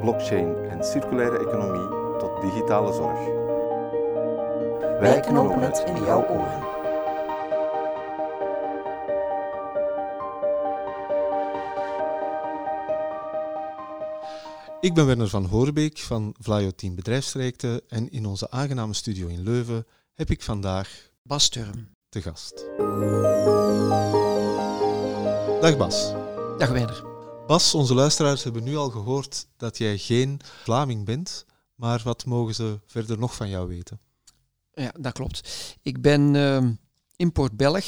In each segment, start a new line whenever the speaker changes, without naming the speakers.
blockchain en circulaire economie tot digitale zorg.
Wij knopen het in jouw oren.
Ik ben Werner van Hoorbeek van Vlaio Team Bedrijfstrajecten en in onze aangename studio in Leuven heb ik vandaag
Bas Turm.
te gast. Dag Bas.
Dag Werner.
Bas, onze luisteraars hebben nu al gehoord dat jij geen Vlaming bent, maar wat mogen ze verder nog van jou weten?
Ja, dat klopt. Ik ben ehm, import Belg.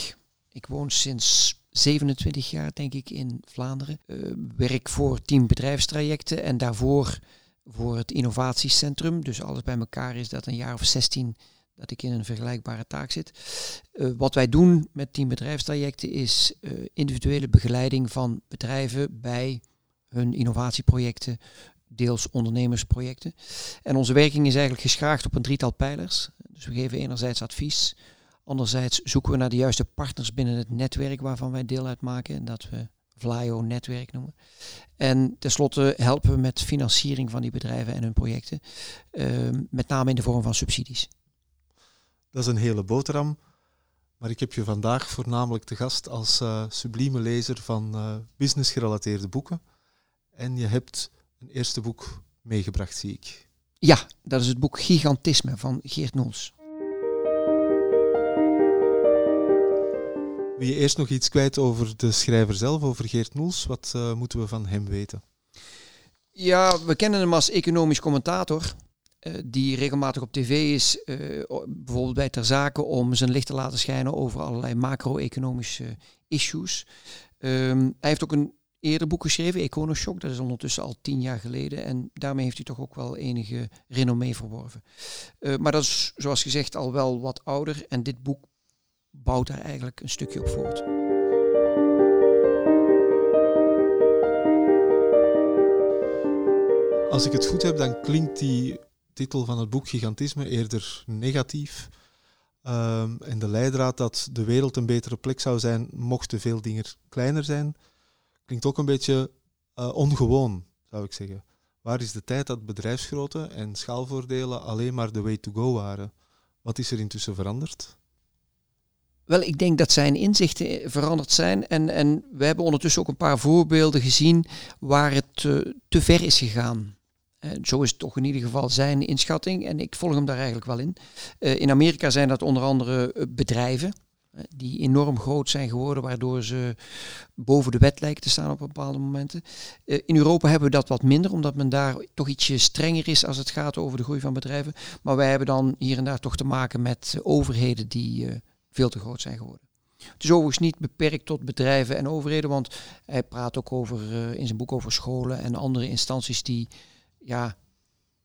Ik woon sinds 27 jaar, denk ik, in Vlaanderen. Eh, werk voor Team Bedrijfstrajecten en daarvoor voor het innovatiecentrum. Dus alles bij elkaar is dat een jaar of 16 dat ik in een vergelijkbare taak zit. Eh, wat wij doen met Team Bedrijfstrajecten is eh, individuele begeleiding van bedrijven bij hun innovatieprojecten, deels ondernemersprojecten. En onze werking is eigenlijk geschaagd op een drietal pijlers. Dus we geven enerzijds advies, anderzijds zoeken we naar de juiste partners binnen het netwerk waarvan wij deel uitmaken en dat we Vlaio netwerk noemen. En tenslotte helpen we met financiering van die bedrijven en hun projecten, eh, met name in de vorm van subsidies.
Dat is een hele boterham, maar ik heb je vandaag voornamelijk te gast als eh, sublieme lezer van uh, businessgerelateerde boeken. En je hebt een eerste boek meegebracht, zie ik.
Ja, dat is het boek Gigantisme van Geert Noels.
Wil je eerst nog iets kwijt over de schrijver zelf, over Geert Noels? Wat uh, moeten we van hem weten?
Ja, we kennen hem als economisch commentator. Uh, die regelmatig op tv is, uh, bijvoorbeeld bij Ter Zaken, om zijn licht te laten schijnen over allerlei macro-economische issues. Um, hij heeft ook een eerder boek geschreven, Econoshock, dat is ondertussen al tien jaar geleden. En daarmee heeft hij toch ook wel enige renommee verworven. Uh, maar dat is, zoals gezegd, al wel wat ouder. En dit boek bouwt daar eigenlijk een stukje op voort.
Als ik het goed heb, dan klinkt die titel van het boek Gigantisme eerder negatief. En de leidraad dat de wereld een betere plek zou zijn, mochten veel dingen kleiner zijn, klinkt ook een beetje uh, ongewoon, zou ik zeggen. Waar is de tijd dat bedrijfsgrootte en schaalvoordelen alleen maar de way to go waren? Wat is er intussen veranderd?
Wel, ik denk dat zijn inzichten veranderd zijn. En, en we hebben ondertussen ook een paar voorbeelden gezien waar het uh, te ver is gegaan. Zo is het toch in ieder geval zijn inschatting. En ik volg hem daar eigenlijk wel in. Uh, in Amerika zijn dat onder andere bedrijven. Die enorm groot zijn geworden, waardoor ze boven de wet lijken te staan op bepaalde momenten. in Europa hebben we dat wat minder, omdat men daar toch ietsje strenger is als het gaat over de groei van bedrijven. Maar wij hebben dan hier en daar toch te maken met overheden die veel te groot zijn geworden. Het is overigens niet beperkt tot bedrijven en overheden, want hij praat ook over, in zijn boek over scholen en andere instanties die ja,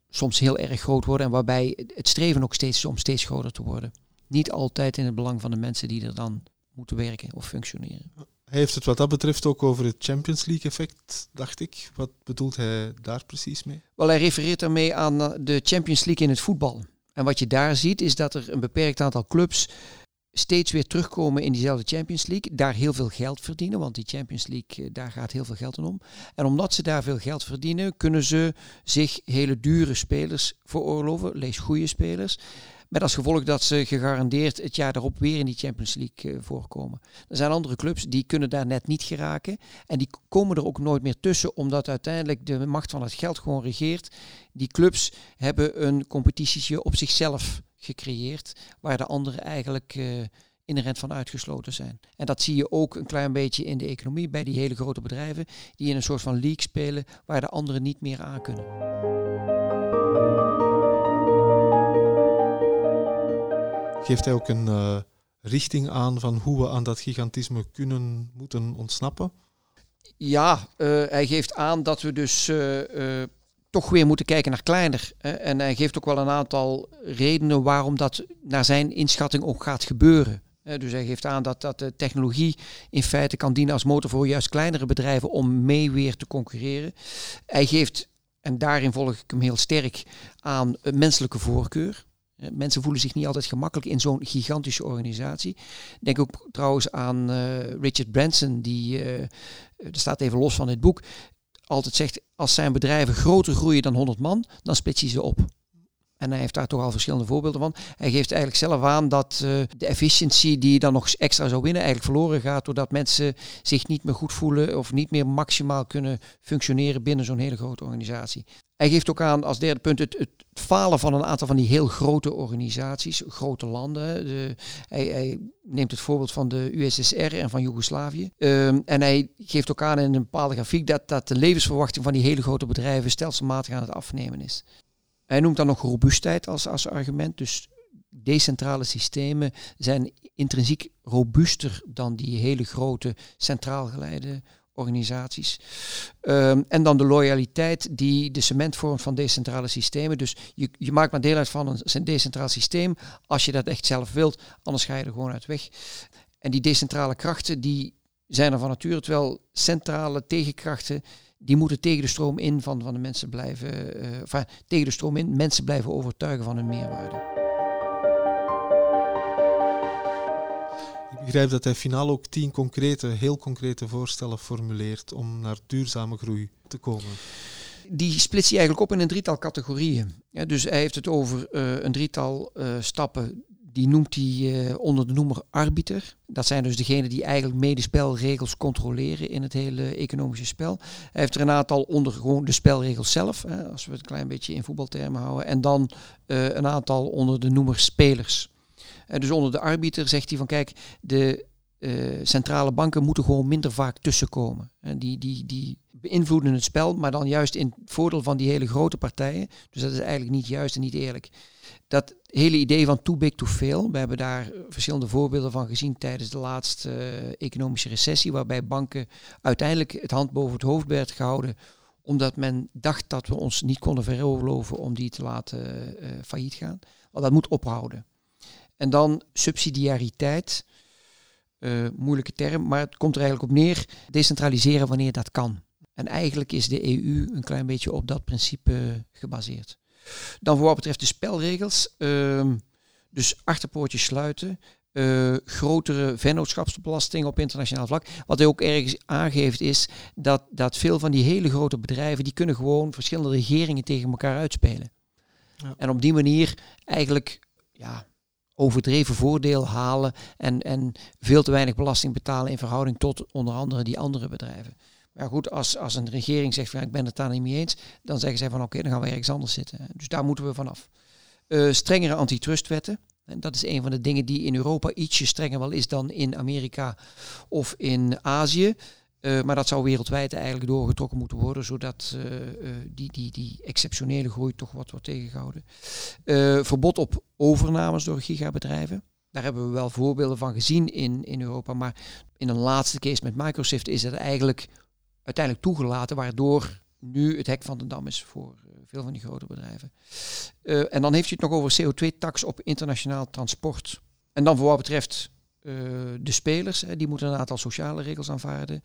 soms heel erg groot worden en waarbij het streven ook steeds om steeds groter te worden. Niet altijd in het belang van de mensen die er dan moeten werken of functioneren.
Hij heeft het wat dat betreft ook over het Champions League effect, dacht ik. Wat bedoelt hij daar precies mee?
Wel, hij refereert daarmee aan de Champions League in het voetbal. En wat je daar ziet is dat er een beperkt aantal clubs steeds weer terugkomen in diezelfde Champions League, daar heel veel geld verdienen, want die Champions League, daar gaat heel veel geld in om. En omdat ze daar veel geld verdienen, kunnen ze zich hele dure spelers veroorloven, lees goede spelers, met als gevolg dat ze gegarandeerd het jaar daarop weer in die Champions League uh, voorkomen. Er zijn andere clubs die kunnen daar net niet geraken en die komen er ook nooit meer tussen, omdat uiteindelijk de macht van het geld gewoon regeert. Die clubs hebben een competitietje op zichzelf gecreëerd, waar de anderen eigenlijk uh, inherent van uitgesloten zijn. En dat zie je ook een klein beetje in de economie bij die hele grote bedrijven, die in een soort van league spelen, waar de anderen niet meer aan kunnen.
Geeft hij ook een uh, richting aan van hoe we aan dat gigantisme kunnen, moeten ontsnappen?
Ja, uh, hij geeft aan dat we dus toch weer moeten kijken naar kleiner. En hij geeft ook wel een aantal redenen waarom dat naar zijn inschatting ook gaat gebeuren. Dus hij geeft aan dat, dat de technologie in feite kan dienen als motor voor juist kleinere bedrijven om mee weer te concurreren. Hij geeft, en daarin volg ik hem heel sterk, aan menselijke voorkeur. Mensen voelen zich niet altijd gemakkelijk in zo'n gigantische organisatie. Denk ook trouwens aan uh, Richard Branson, die, er staat even los van dit boek, altijd zegt, als zijn bedrijven groter groeien dan 100 man, dan splits hij ze op. En hij heeft daar toch al verschillende voorbeelden van. Hij geeft eigenlijk zelf aan dat uh, de efficiëntie die dan nog extra zou winnen, eigenlijk verloren gaat doordat mensen zich niet meer goed voelen of niet meer maximaal kunnen functioneren binnen zo'n hele grote organisatie. Hij geeft ook aan als derde punt het, falen van een aantal van die heel grote organisaties, grote landen. De, hij, neemt het voorbeeld van de USSR en van Joegoslavië. Um, en hij geeft ook aan in een bepaalde grafiek dat, dat de levensverwachting van die hele grote bedrijven stelselmatig aan het afnemen is. Hij noemt dan nog robuustheid als, als argument. Dus decentrale systemen zijn intrinsiek robuuster dan die hele grote centraal geleide organisaties. Um, en dan de loyaliteit die de cement vormt van decentrale systemen. Dus je, je maakt maar deel uit van een decentraal systeem als je dat echt zelf wilt, anders ga je er gewoon uit weg. En die decentrale krachten die zijn er van nature, terwijl centrale tegenkrachten die moeten tegen de stroom in van, van de mensen blijven, uh, enfin, tegen de stroom in mensen blijven overtuigen van hun meerwaarde.
Ik begrijp dat hij finaal ook tien concrete, heel concrete voorstellen formuleert om naar duurzame groei te komen.
Die splitst hij eigenlijk op in een drietal categorieën. Ja, dus hij heeft het over uh, een drietal uh, stappen die noemt hij uh, onder de noemer arbiter. Dat zijn dus degenen die eigenlijk medespelregels controleren in het hele economische spel. Hij heeft er een aantal onder gewoon de spelregels zelf, hè, als we het een klein beetje in voetbaltermen houden. En dan uh, een aantal onder de noemer spelers. Uh, dus onder de arbiter zegt hij van kijk, de centrale banken moeten gewoon minder vaak tussenkomen. En die, die, die beïnvloeden het spel, maar dan juist in het voordeel van die hele grote partijen. Dus dat is eigenlijk niet juist en niet eerlijk dat hele idee van too big to fail, we hebben daar verschillende voorbeelden van gezien tijdens de laatste uh, economische recessie, waarbij banken uiteindelijk het hand boven het hoofd werd gehouden, omdat men dacht dat we ons niet konden veroorloven om die te laten uh, failliet gaan. Want dat moet ophouden. En dan subsidiariteit, moeilijke term, maar het komt er eigenlijk op neer, decentraliseren wanneer dat kan. En eigenlijk is de EU een klein beetje op dat principe gebaseerd. Dan voor wat betreft de spelregels. Uh, dus achterpoortjes sluiten. Uh, grotere vennootschapsbelasting op internationaal vlak. Wat hij ook ergens aangeeft is dat, dat veel van die hele grote bedrijven, die kunnen gewoon verschillende regeringen tegen elkaar uitspelen. Ja. En op die manier eigenlijk ja, overdreven voordeel halen en, en veel te weinig belasting betalen in verhouding tot onder andere die andere bedrijven. Maar goed, als, als een regering zegt van ik ben het daar niet mee eens, dan zeggen zij van oké, dan gaan we ergens anders zitten. Dus daar moeten we vanaf. Uh, strengere antitrustwetten. En dat is een van de dingen die in Europa ietsje strenger wel is dan in Amerika of in Azië. Uh, maar dat zou wereldwijd eigenlijk doorgetrokken moeten worden, zodat uh, die, die, die exceptionele groei toch wat wordt tegengehouden. verbod op overnames door gigabedrijven. Daar hebben we wel voorbeelden van gezien in, in Europa. Maar in een laatste case met Microsoft is het eigenlijk uiteindelijk toegelaten, waardoor nu het hek van de dam is voor uh, veel van die grote bedrijven. Uh, en dan heeft u het nog over CO2-tax op internationaal transport. En dan voor wat betreft uh, de spelers, hè, die moeten een aantal sociale regels aanvaarden.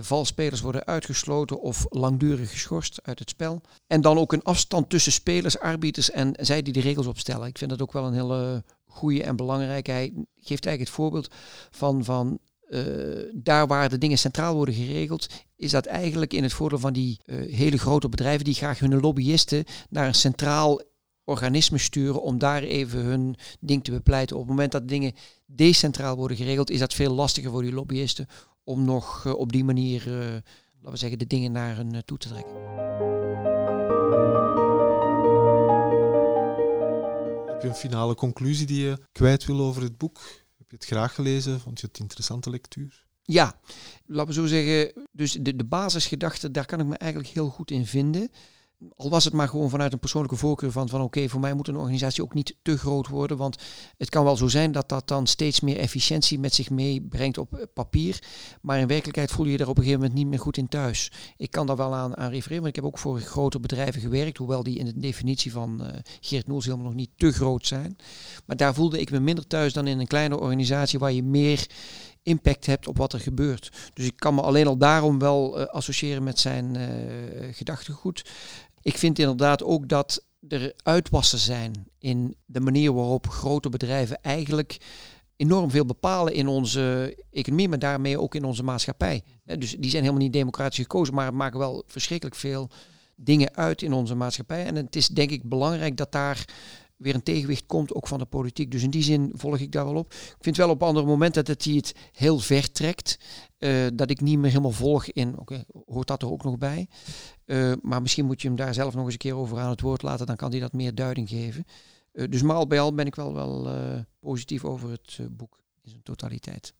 valspelers worden uitgesloten of langdurig geschorst uit het spel. En dan ook een afstand tussen spelers, arbiters en zij die de regels opstellen. Ik vind dat ook wel een hele goede en belangrijke. Hij geeft eigenlijk het voorbeeld van, van uh, daar waar de dingen centraal worden geregeld, is dat eigenlijk in het voordeel van die uh, hele grote bedrijven die graag hun lobbyisten naar een centraal organisme sturen om daar even hun ding te bepleiten. Op het moment dat dingen decentraal worden geregeld, is dat veel lastiger voor die lobbyisten om nog uh, op die manier, laten we zeggen, de dingen naar hen toe te trekken.
Heb je een finale conclusie die je kwijt wil over het boek? Heb je het graag gelezen? Vond je het interessante lectuur?
Ja, laten we zo zeggen. Dus de, de basisgedachte, daar kan ik me eigenlijk heel goed in vinden. Al was het maar gewoon vanuit een persoonlijke voorkeur van, van oké, voor mij moet een organisatie ook niet te groot worden. Want het kan wel zo zijn dat dat dan steeds meer efficiëntie met zich meebrengt op papier. Maar in werkelijkheid voel je je daar op een gegeven moment niet meer goed in thuis. Ik kan daar wel aan, aan refereren, want ik heb ook voor grote bedrijven gewerkt. Hoewel die in de definitie van uh, Geert Noels helemaal nog niet te groot zijn. Maar daar voelde ik me minder thuis dan in een kleine organisatie waar je meer impact hebt op wat er gebeurt. Dus ik kan me alleen al daarom wel uh, associëren met zijn uh, gedachtegoed. Ik vind inderdaad ook dat er uitwassen zijn in de manier waarop grote bedrijven eigenlijk enorm veel bepalen in onze economie, maar daarmee ook in onze maatschappij. Dus die zijn helemaal niet democratisch gekozen, maar maken wel verschrikkelijk veel dingen uit in onze maatschappij. En het is denk ik belangrijk dat daar weer een tegenwicht komt, ook van de politiek. Dus in die zin volg ik daar wel op. Ik vind wel op andere momenten dat hij het heel ver trekt. Uh, dat ik niet meer helemaal volg in, oké, hoort dat er ook nog bij. Uh, maar misschien moet je hem daar zelf nog eens een keer over aan het woord laten, dan kan hij dat meer duiding geven. Uh, dus maar al bij al ben ik wel, wel positief over het boek in zijn totaliteit.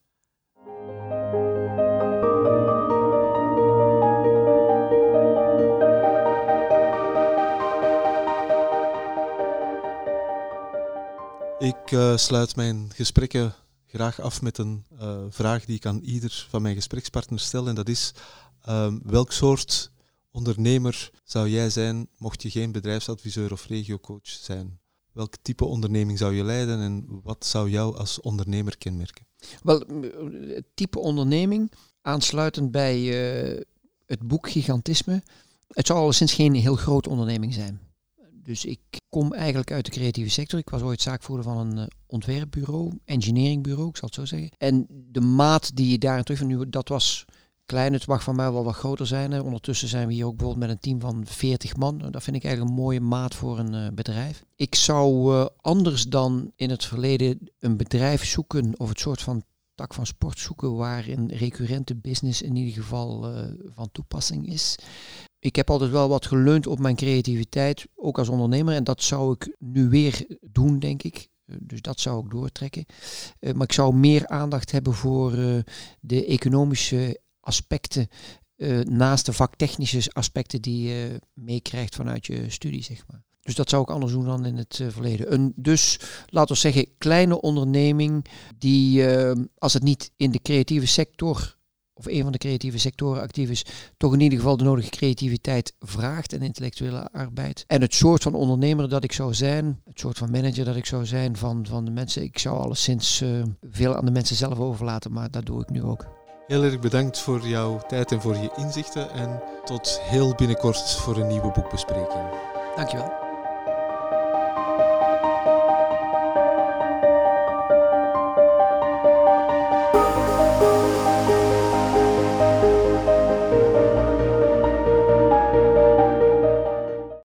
Ik uh, sluit mijn gesprekken graag af met een uh, vraag die ik aan ieder van mijn gesprekspartners stel. En dat is, uh, welk soort ondernemer zou jij zijn mocht je geen bedrijfsadviseur of regiocoach zijn? Welk type onderneming zou je leiden en wat zou jou als ondernemer kenmerken?
Wel, het type onderneming, aansluitend bij eh, het boek Gigantisme, het zou alleszins geen heel grote onderneming zijn. Dus ik kom eigenlijk uit de creatieve sector. Ik was ooit zaakvoerder van een uh, ontwerpbureau, engineeringbureau, ik zal het zo zeggen. En de maat die je daarin terug nu, dat was klein. Het mag van mij wel wat groter zijn. Ondertussen zijn we hier ook bijvoorbeeld met een team van 40 man. Dat vind ik eigenlijk een mooie maat voor een uh, bedrijf. Ik zou uh, anders dan in het verleden een bedrijf zoeken of het soort van tak van sport zoeken waarin recurrente business in ieder geval uh, van toepassing is ik heb altijd wel wat geleund op mijn creativiteit, ook als ondernemer. En dat zou ik nu weer doen, denk ik. Eh, dus dat zou ik doortrekken. Uh, maar ik zou meer aandacht hebben voor de economische aspecten. naast de vaktechnische aspecten die je meekrijgt vanuit je studie, zeg maar. Dus dat zou ik anders doen dan in het verleden. Een, dus, laten we zeggen, kleine onderneming die, als het niet in de creatieve sector of een van de creatieve sectoren actief is, toch in ieder geval de nodige creativiteit vraagt en intellectuele arbeid. En het soort van ondernemer dat ik zou zijn, het soort van manager dat ik zou zijn van, van de mensen, ik zou alleszins uh, veel aan de mensen zelf overlaten, maar dat doe ik nu ook.
Heel erg bedankt voor jouw tijd en voor je inzichten en tot heel binnenkort voor een nieuwe boekbespreking.
Dankjewel.